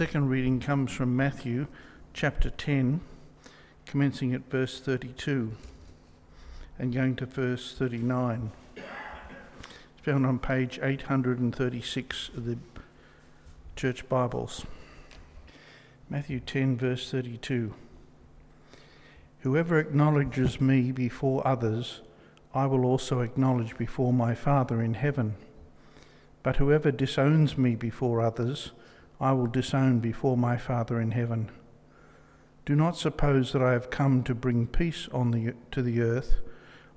second reading comes from Matthew chapter 10, commencing at verse 32 and going to verse 39. It's found on page 836 of the Church Bibles. Matthew 10, verse 32. Whoever acknowledges me before others, I will also acknowledge before my Father in heaven. But whoever disowns me before others, I will disown before my Father in heaven. Do not suppose that I have come to bring peace on the, to the earth.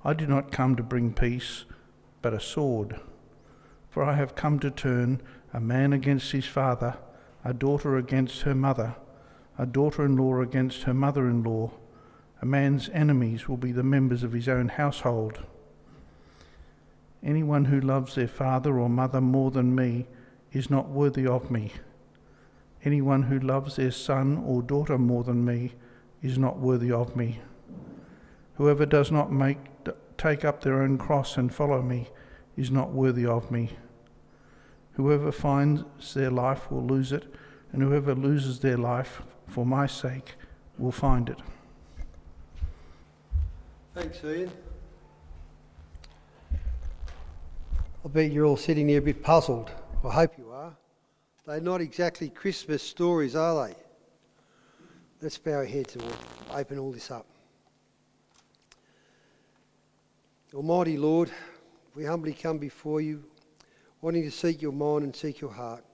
I do not come to bring peace, but a sword. For I have come to turn a man against his father, a daughter against her mother, a daughter in law against her mother in law a man's enemies will be the members of his own household. Anyone who loves their father or mother more than me is not worthy of me. Anyone who loves their son or daughter more than me is not worthy of me. Whoever does not make, take up their own cross and follow me is not worthy of me. Whoever finds their life will lose it, and whoever loses their life for my sake will find it. Thanks, Ian. I bet you're all sitting there a bit puzzled. I hope you are. They're not exactly Christmas stories, are they? Let's bow our heads and open all this up. Almighty Lord, we humbly come before you, wanting to seek your mind and seek your heart,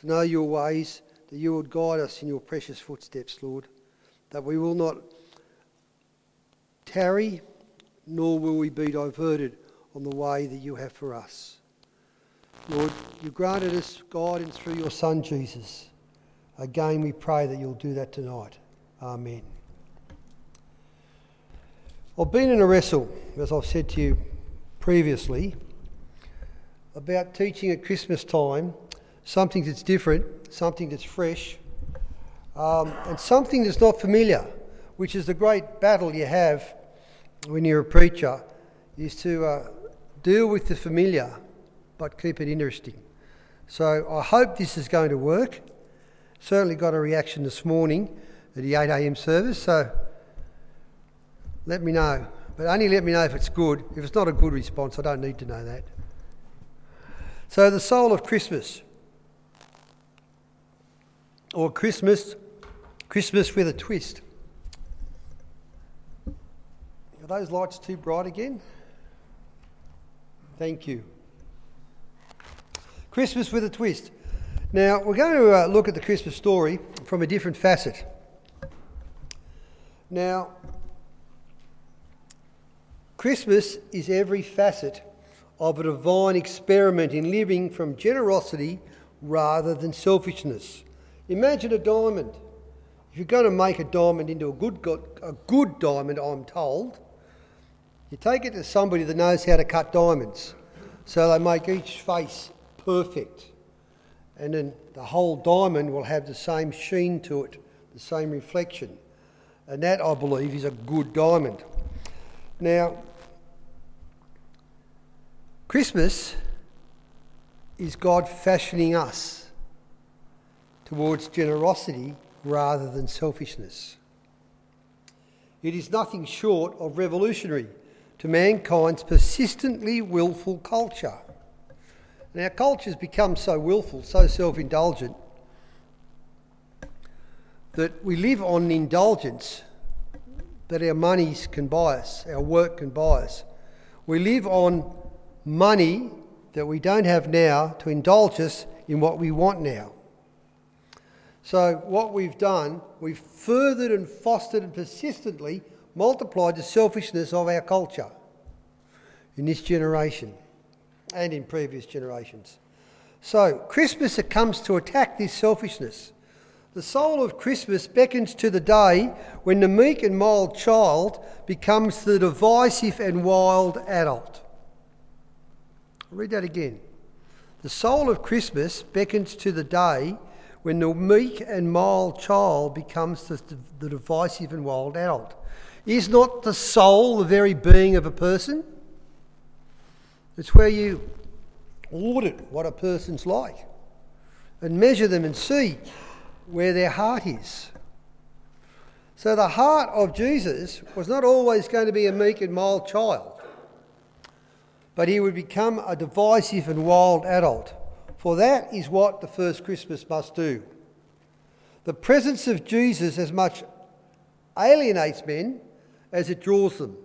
to know your ways, that you would guide us in your precious footsteps, Lord, that we will not tarry, nor will we be diverted on the way that you have for us. Lord, you granted us guidance through your Son Jesus. Again, we pray that you'll do that tonight. Amen. I've been in a wrestle, as I've said to you previously, about teaching at Christmas time something that's different, something that's fresh, um, and something that's not familiar, which is the great battle you have when you're a preacher is to uh, deal with the familiar but keep it interesting. So I hope this is going to work. Certainly got a reaction this morning at the 8 a.m. service, so let me know. But only let me know if it's good. If it's not a good response, I don't need to know that. So, the soul of Christmas, or Christmas, Christmas with a twist. Are those lights too bright again? Thank you. Christmas with a twist. Now, we're going to uh, look at the Christmas story from a different facet. Now, Christmas is every facet of a divine experiment in living from generosity rather than selfishness. Imagine a diamond. If you're going to make a diamond into a good, a good diamond, I'm told, you take it to somebody that knows how to cut diamonds. So they make each face perfect. And then the whole diamond will have the same sheen to it, the same reflection. And that, I believe, is a good diamond. Now, Christmas is God fashioning us towards generosity rather than selfishness. It is nothing short of revolutionary to mankind's persistently willful culture. And our culture's become so willful, so self indulgent, that we live on indulgence that our monies can buy us, our work can buy us. We live on money that we don't have now to indulge us in what we want now. So, what we've done, we've furthered and fostered and persistently multiplied the selfishness of our culture in this generation and in previous generations. So, Christmas comes to attack this selfishness. The soul of Christmas beckons to the day when the meek and mild child becomes the divisive and wild adult. I'll read that again. The soul of Christmas beckons to the day when the meek and mild child becomes the, the divisive and wild adult. Is not the soul the very being of a person? It's where you audit what a person's like and measure them and see where their heart is. So the heart of Jesus was not always going to be a meek and mild child, but he would become a divisive and wild adult. For that is what the first Christmas must do. The presence of Jesus as much alienates men as it draws them.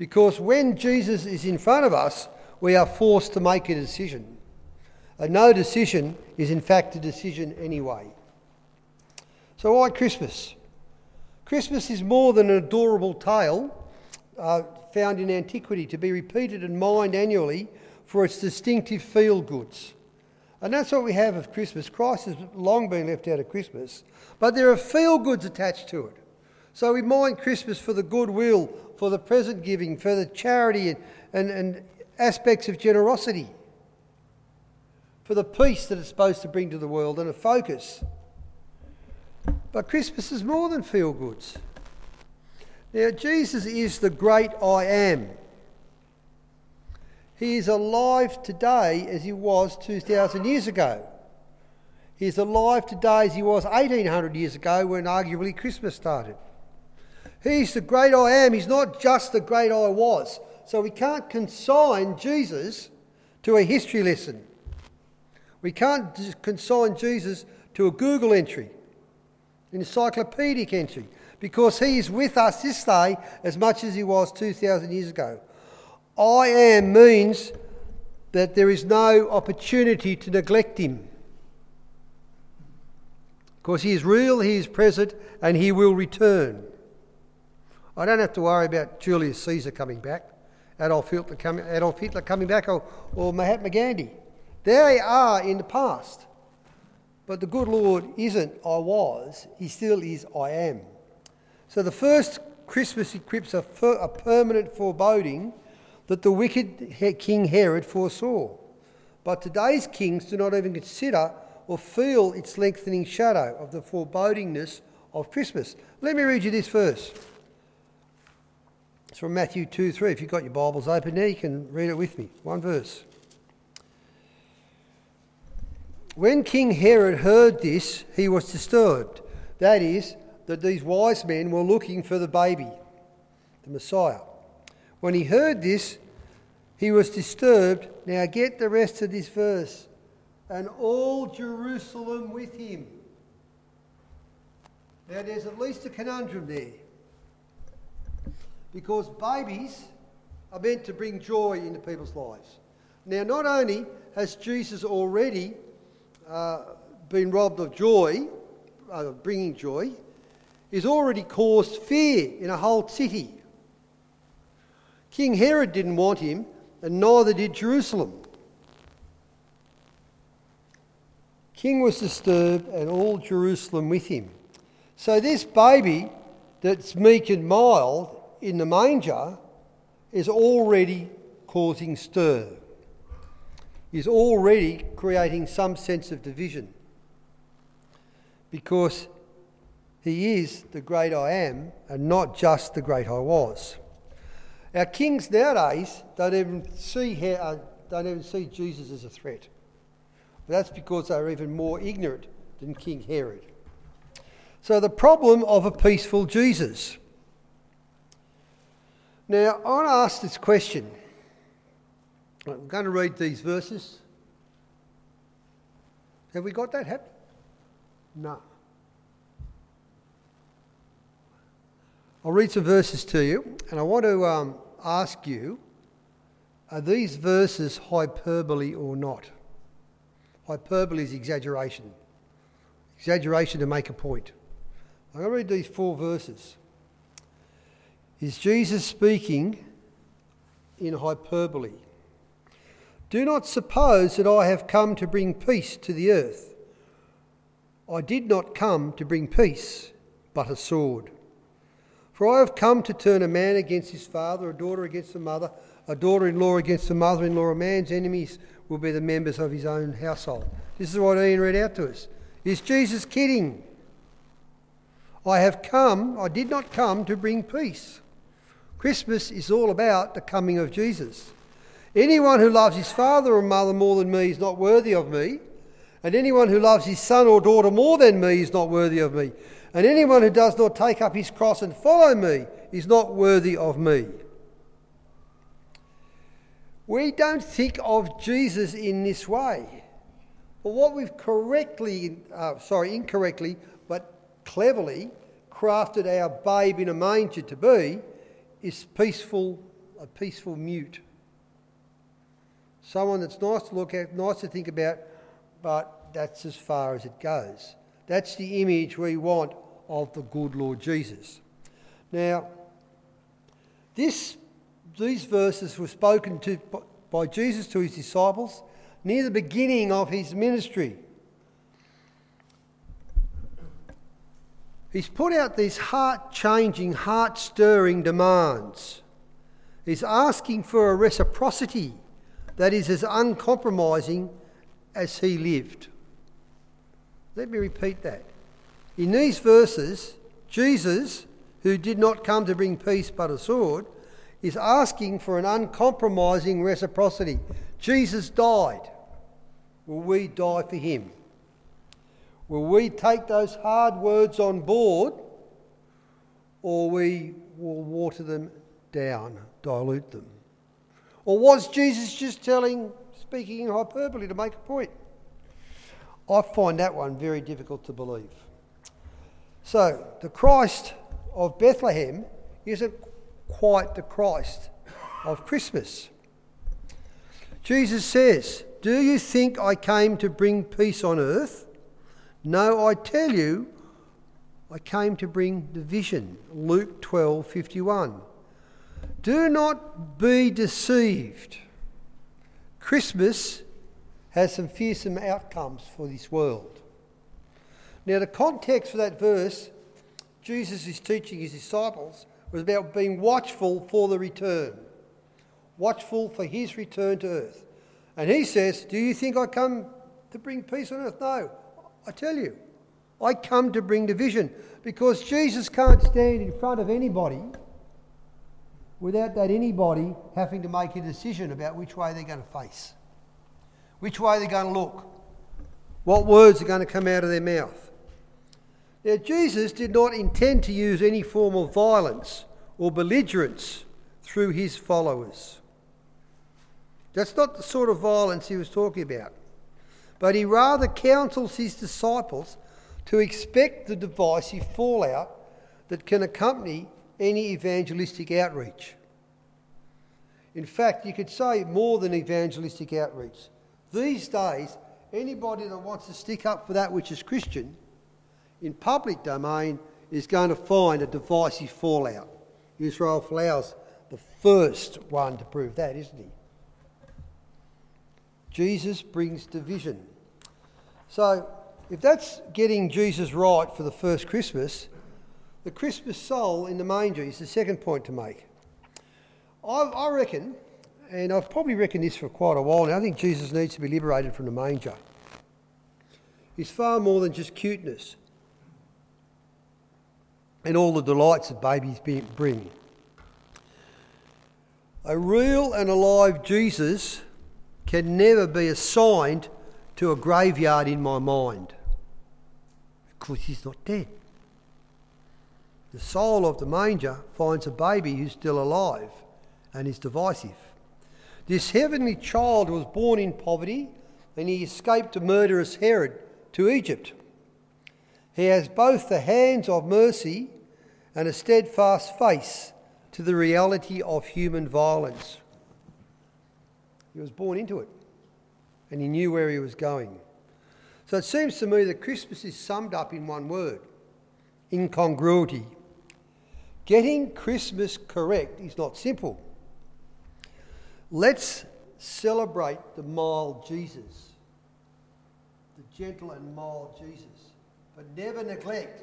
Because when Jesus is in front of us, we are forced to make a decision. A no decision is, in fact, a decision anyway. So, why Christmas? Christmas is more than an adorable tale uh, found in antiquity to be repeated and mined annually for its distinctive feel goods. And that's what we have of Christmas. Christ has long been left out of Christmas, but there are feel goods attached to it. So we mind Christmas for the goodwill, for the present giving, for the charity and, and, and aspects of generosity, for the peace that it's supposed to bring to the world and a focus. But Christmas is more than feel goods. Now, Jesus is the great I am. He is alive today as he was 2,000 years ago. He is alive today as he was 1,800 years ago when arguably Christmas started. He's the great I am. He's not just the great I was. So we can't consign Jesus to a history lesson. We can't consign Jesus to a Google entry, an encyclopedic entry, because he is with us this day as much as he was 2,000 years ago. I am means that there is no opportunity to neglect him. Because he is real, he is present, and he will return. I don't have to worry about Julius Caesar coming back, Adolf Hitler coming, Adolf Hitler coming back, or, or Mahatma Gandhi. They are in the past. But the good Lord isn't I was, He still is I am. So the first Christmas equips a, a permanent foreboding that the wicked King Herod foresaw. But today's kings do not even consider or feel its lengthening shadow of the forebodingness of Christmas. Let me read you this verse. It's from Matthew 2 3. If you've got your Bibles open there, you can read it with me. One verse. When King Herod heard this, he was disturbed. That is, that these wise men were looking for the baby, the Messiah. When he heard this, he was disturbed. Now get the rest of this verse. And all Jerusalem with him. Now there's at least a conundrum there because babies are meant to bring joy into people's lives. Now, not only has Jesus already uh, been robbed of joy, uh, bringing joy, he's already caused fear in a whole city. King Herod didn't want him, and neither did Jerusalem. King was disturbed, and all Jerusalem with him. So, this baby that's meek and mild in the manger is already causing stir, is already creating some sense of division. Because he is the great I am and not just the great I was. Our kings nowadays don't even see, uh, don't even see Jesus as a threat. But that's because they're even more ignorant than King Herod. So, the problem of a peaceful Jesus. Now, I want to ask this question. I'm going to read these verses. Have we got that happy? No. I'll read some verses to you, and I want to um, ask you are these verses hyperbole or not? Hyperbole is exaggeration, exaggeration to make a point. I'm going to read these four verses. Is Jesus speaking in hyperbole? Do not suppose that I have come to bring peace to the earth. I did not come to bring peace, but a sword. For I have come to turn a man against his father, a daughter against the mother, a daughter in law against the mother in law. A man's enemies will be the members of his own household. This is what Ian read out to us. Is Jesus kidding? I have come, I did not come to bring peace. Christmas is all about the coming of Jesus. Anyone who loves his father or mother more than me is not worthy of me, And anyone who loves his son or daughter more than me is not worthy of me. And anyone who does not take up his cross and follow me is not worthy of me. We don't think of Jesus in this way. But what we've correctly, uh, sorry, incorrectly, but cleverly crafted our babe in a manger to be is peaceful, a peaceful mute. Someone that's nice to look at, nice to think about, but that's as far as it goes. That's the image we want of the good Lord Jesus. Now, this, these verses were spoken to by Jesus to his disciples near the beginning of his ministry. He's put out these heart changing, heart stirring demands. He's asking for a reciprocity that is as uncompromising as he lived. Let me repeat that. In these verses, Jesus, who did not come to bring peace but a sword, is asking for an uncompromising reciprocity. Jesus died. Will we die for him? Will we take those hard words on board or we will water them down, dilute them? Or was Jesus just telling, speaking in hyperbole to make a point? I find that one very difficult to believe. So, the Christ of Bethlehem isn't quite the Christ of Christmas. Jesus says, Do you think I came to bring peace on earth? No, I tell you, I came to bring division. Luke 12 51. Do not be deceived. Christmas has some fearsome outcomes for this world. Now, the context for that verse, Jesus is teaching his disciples, was about being watchful for the return, watchful for his return to earth. And he says, Do you think I come to bring peace on earth? No, I tell you, I come to bring division because Jesus can't stand in front of anybody without that anybody having to make a decision about which way they're going to face, which way they're going to look, what words are going to come out of their mouth. Now, Jesus did not intend to use any form of violence or belligerence through his followers. That's not the sort of violence he was talking about but he rather counsels his disciples to expect the divisive fallout that can accompany any evangelistic outreach. In fact, you could say more than evangelistic outreach. These days, anybody that wants to stick up for that which is Christian in public domain is going to find a divisive fallout. Israel Folau's the first one to prove that, isn't he? Jesus brings division. So, if that's getting Jesus right for the first Christmas, the Christmas soul in the manger is the second point to make. I, I reckon, and I've probably reckoned this for quite a while now, I think Jesus needs to be liberated from the manger. He's far more than just cuteness and all the delights that babies bring. A real and alive Jesus can never be assigned to a graveyard in my mind because he's not dead. The soul of the manger finds a baby who's still alive and is divisive. This heavenly child was born in poverty and he escaped a murderous Herod to Egypt. He has both the hands of mercy and a steadfast face to the reality of human violence. He was born into it and he knew where he was going. So it seems to me that Christmas is summed up in one word incongruity. Getting Christmas correct is not simple. Let's celebrate the mild Jesus, the gentle and mild Jesus, but never neglect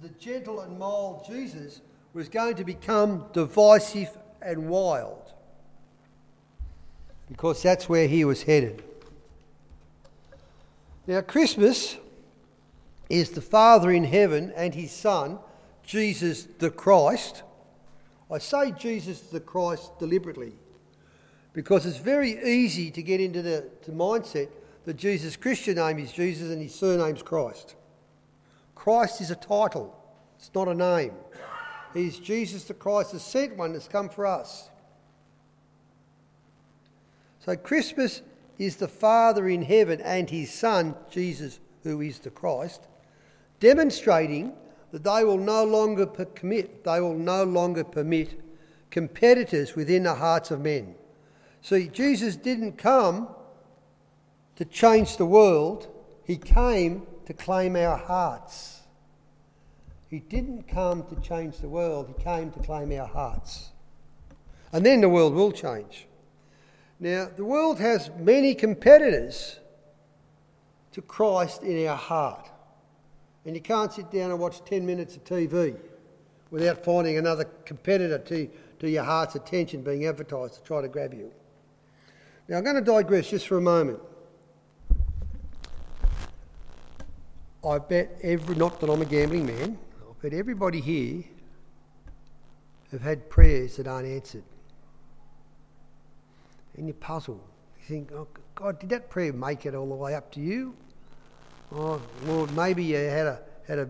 that the gentle and mild Jesus was going to become divisive and wild because that's where he was headed. Now, Christmas is the Father in heaven and his Son, Jesus the Christ. I say Jesus the Christ deliberately because it's very easy to get into the, mindset that Jesus' Christian name is Jesus and his surname's Christ. Christ is a title, it's not a name. He's Jesus the Christ, the sent one that's come for us. So Christmas is the Father in heaven and his Son, Jesus, who is the Christ, demonstrating that they will no longer commit, they will no longer permit competitors within the hearts of men. See, Jesus didn't come to change the world, he came to claim our hearts. He didn't come to change the world, he came to claim our hearts. And then the world will change. Now, the world has many competitors to Christ in our heart. And you can't sit down and watch 10 minutes of TV without finding another competitor to, to your heart's attention being advertised to try to grab you. Now, I'm going to digress just for a moment. I bet every, not that I'm a gambling man, I bet everybody here have had prayers that aren't answered and you puzzle. You think, oh, God, did that prayer make it all the way up to you? Oh, or maybe you had a had a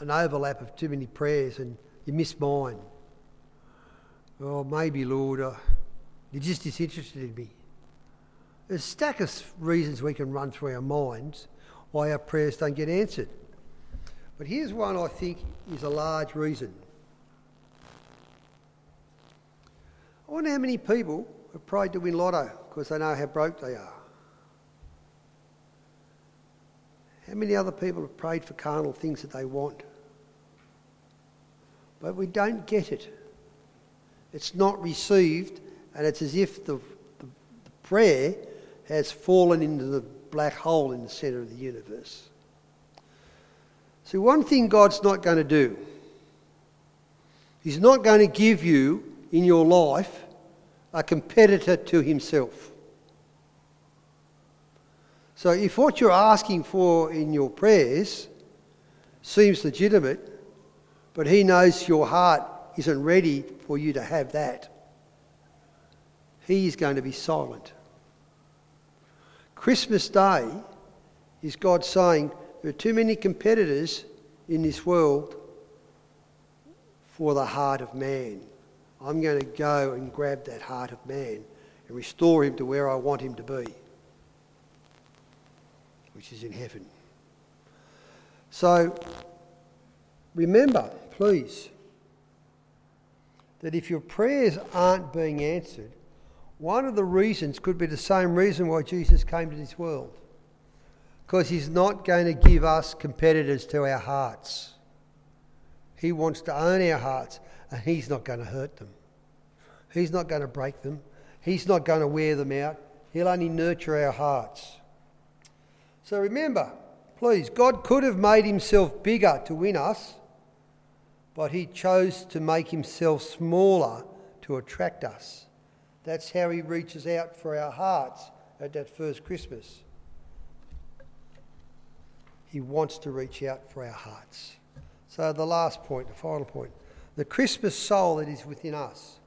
an overlap of too many prayers and you missed mine. Or maybe, Lord, uh, you're just disinterested in me. There's a stack of reasons we can run through our minds why our prayers don't get answered. But here's one I think is a large reason. I wonder how many people have prayed to win lotto because they know how broke they are. How many other people have prayed for carnal things that they want? But we don't get it. It's not received, and it's as if the, the, the prayer has fallen into the black hole in the centre of the universe. See, one thing God's not going to do, He's not going to give you in your life a competitor to himself. So if what you're asking for in your prayers seems legitimate, but he knows your heart isn't ready for you to have that, he is going to be silent. Christmas Day is God saying there are too many competitors in this world for the heart of man. I'm going to go and grab that heart of man and restore him to where I want him to be, which is in heaven. So remember, please, that if your prayers aren't being answered, one of the reasons could be the same reason why Jesus came to this world. Because he's not going to give us competitors to our hearts. He wants to own our hearts and He's not going to hurt them. He's not going to break them. He's not going to wear them out. He'll only nurture our hearts. So remember, please, God could have made Himself bigger to win us, but He chose to make Himself smaller to attract us. That's how He reaches out for our hearts at that first Christmas. He wants to reach out for our hearts. So, the last point, the final point the Christmas soul that is within us.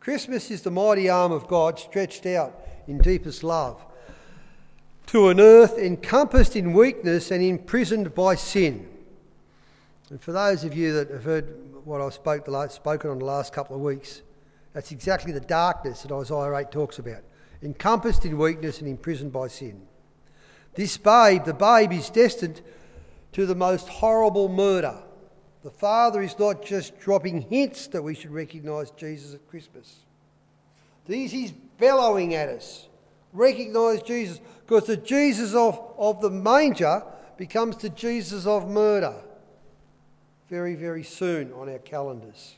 Christmas is the mighty arm of God stretched out in deepest love to an earth encompassed in weakness and imprisoned by sin. And for those of you that have heard what I've spoke the, spoken on the last couple of weeks, that's exactly the darkness that Isaiah 8 talks about. Encompassed in weakness and imprisoned by sin. This babe, the babe, is destined to the most horrible murder the Father is not just dropping hints that we should recognise Jesus at Christmas. He's bellowing at us. Recognise Jesus, because the Jesus of, of the manger becomes the Jesus of murder very, very soon on our calendars.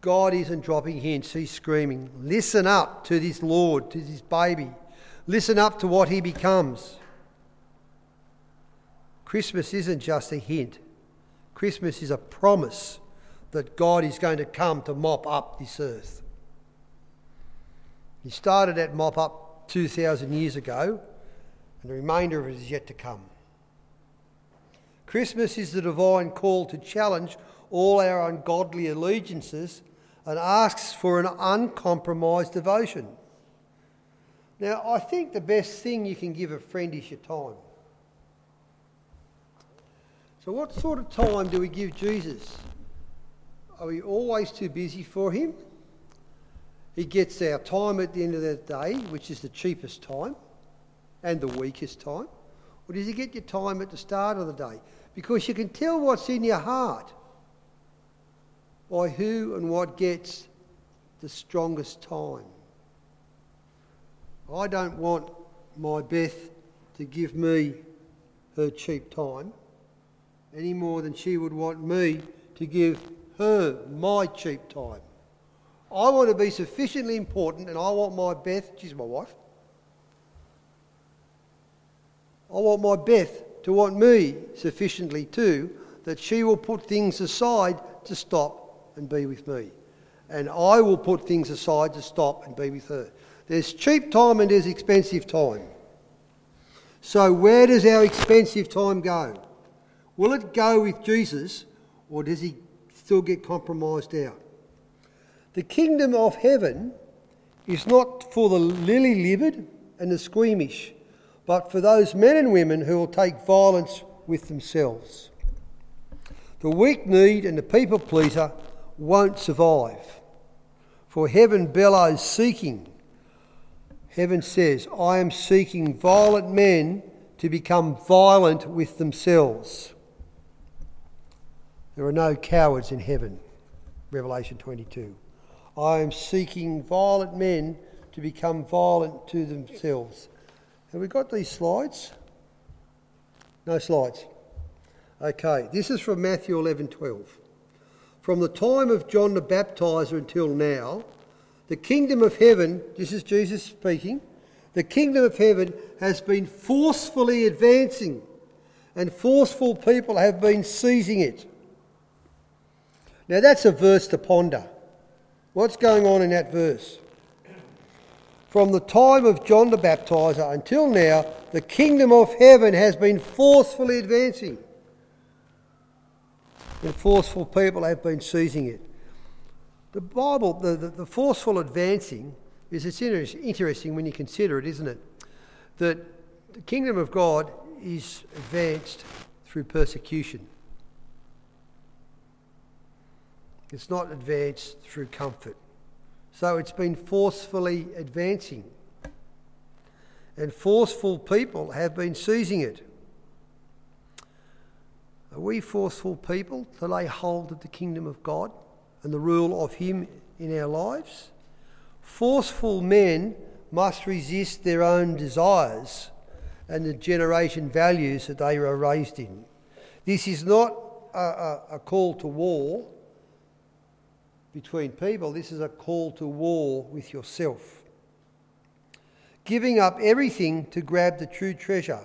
God isn't dropping hints, He's screaming, Listen up to this Lord, to this baby. Listen up to what He becomes. Christmas isn't just a hint, Christmas is a promise that God is going to come to mop up this earth. He started that mop up 2,000 years ago, and the remainder of it is yet to come. Christmas is the divine call to challenge all our ungodly allegiances and asks for an uncompromised devotion. Now, I think the best thing you can give a friend is your time. So, what sort of time do we give Jesus? Are we always too busy for him? He gets our time at the end of the day, which is the cheapest time and the weakest time. Or does he get your time at the start of the day? Because you can tell what's in your heart by who and what gets the strongest time. I don't want my Beth to give me her cheap time any more than she would want me to give her my cheap time. I want to be sufficiently important and I want my Beth, she's my wife, I want my Beth to want me sufficiently too that she will put things aside to stop and be with me. And I will put things aside to stop and be with her. There's cheap time and there's expensive time. So, where does our expensive time go? Will it go with Jesus or does he still get compromised out? The kingdom of heaven is not for the lily livered and the squeamish, but for those men and women who will take violence with themselves. The weak need and the people pleaser won't survive. For heaven bellows seeking. Heaven says, I am seeking violent men to become violent with themselves. There are no cowards in heaven. Revelation 22. I am seeking violent men to become violent to themselves. Have we got these slides? No slides. Okay, this is from Matthew 11 12. From the time of John the Baptizer until now, the kingdom of heaven, this is Jesus speaking, the kingdom of heaven has been forcefully advancing, and forceful people have been seizing it. Now that's a verse to ponder. What's going on in that verse? From the time of John the Baptizer until now, the kingdom of heaven has been forcefully advancing. And forceful people have been seizing it. The Bible, the, the, the forceful advancing, is it's interesting when you consider it, isn't it? That the kingdom of God is advanced through persecution. It's not advanced through comfort. So it's been forcefully advancing. And forceful people have been seizing it. Are we forceful people to lay hold of the kingdom of God and the rule of Him in our lives? Forceful men must resist their own desires and the generation values that they are raised in. This is not a, a, a call to war, between people, this is a call to war with yourself. Giving up everything to grab the true treasure.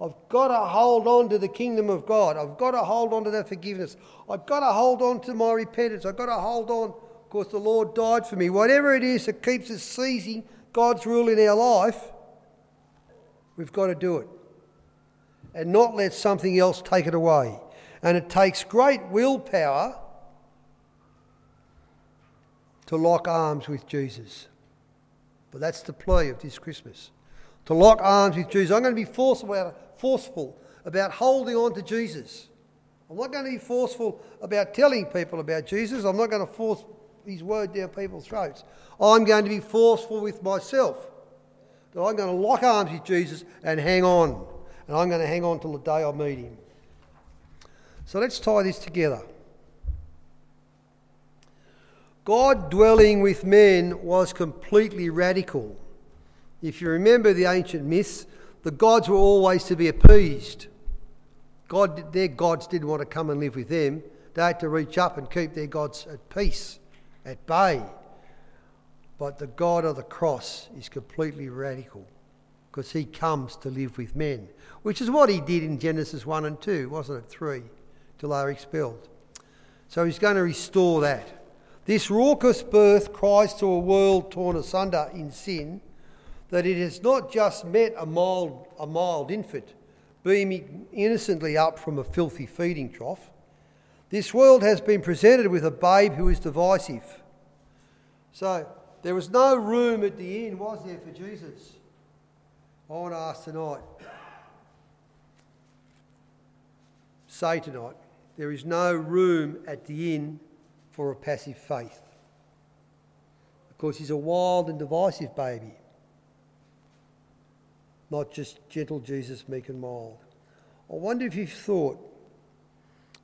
I've got to hold on to the kingdom of God. I've got to hold on to that forgiveness. I've got to hold on to my repentance. I've got to hold on because the Lord died for me. Whatever it is that keeps us seizing God's rule in our life, we've got to do it. And not let something else take it away. And it takes great willpower to lock arms with Jesus. But that's the plea of this Christmas. To lock arms with Jesus. I'm going to be forceful about, forceful about holding on to Jesus. I'm not going to be forceful about telling people about Jesus. I'm not going to force his word down people's throats. I'm going to be forceful with myself. That I'm going to lock arms with Jesus and hang on. And I'm going to hang on till the day I meet him. So let's tie this together. God dwelling with men was completely radical. If you remember the ancient myths, the gods were always to be appeased. God, their gods didn't want to come and live with them. They had to reach up and keep their gods at peace, at bay. But the God of the cross is completely radical because he comes to live with men, which is what he did in Genesis 1 and 2, wasn't it? 3, till they were expelled. So he's going to restore that. This raucous birth cries to a world torn asunder in sin that it has not just met a mild, a mild infant beaming innocently up from a filthy feeding trough. This world has been presented with a babe who is divisive. So, There was no room at the inn, was there, for Jesus? I want to ask tonight. Say tonight, there is no room at the inn for a passive faith. Because he's a wild and divisive baby, not just gentle Jesus, meek and mild. I wonder if you've thought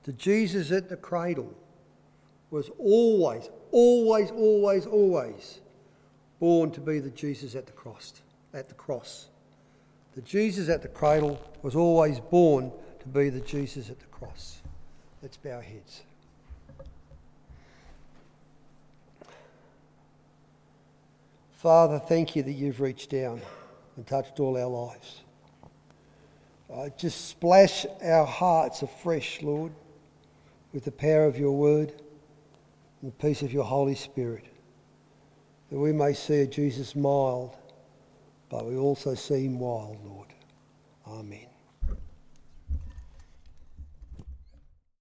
that Jesus at the cradle was always, always, always, always born to be the Jesus at the cross. At the cross. The Jesus at the cradle was always born to be the Jesus at the cross. Let's bow our heads. Father, thank you that you've reached down and touched all our lives. Uh, just splash our hearts afresh, Lord, with the power of your word and the peace of your Holy Spirit, that we may see a Jesus mild, but we also see him wild, Lord. Amen.